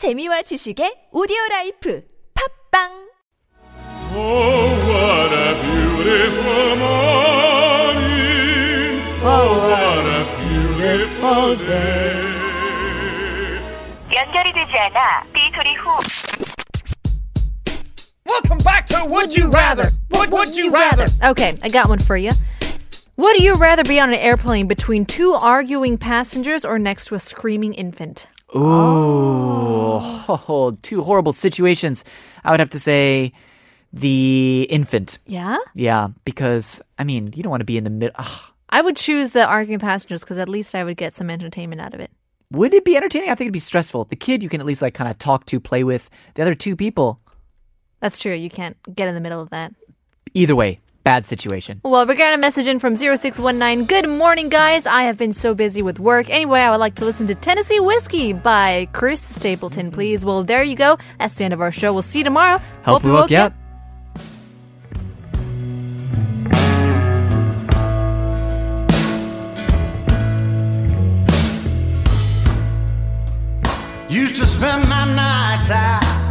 재미와 지식의 오디오 라이프 팝빵 Oh, what a beautiful morning. Oh, what a beautiful day. 연결이 되지 않아 삐 소리 후 Welcome back to Would You Rather? What would you rather? Okay, I got one for you. Would you rather be on an airplane between two arguing passengers or next to a screaming infant? Ooh, oh, two horrible situations. I would have to say the infant. Yeah? Yeah, because I mean, you don't want to be in the middle. Ah. I would choose the arguing passengers because at least I would get some entertainment out of it. Would it be entertaining? I think it'd be stressful. The kid you can at least like kind of talk to, play with. The other two people, That's true. You can't get in the middle of that. either way, bad situation. Well, we got a message in from 0619. Good morning, guys. I have been so busy with work. Anyway, I would like to listen to Tennessee Whiskey by Chris Stapleton, please. Well, there you go. That's the end of our show. We'll see you tomorrow. Hope we woke you up. Used to spend my nights out in ballrooms.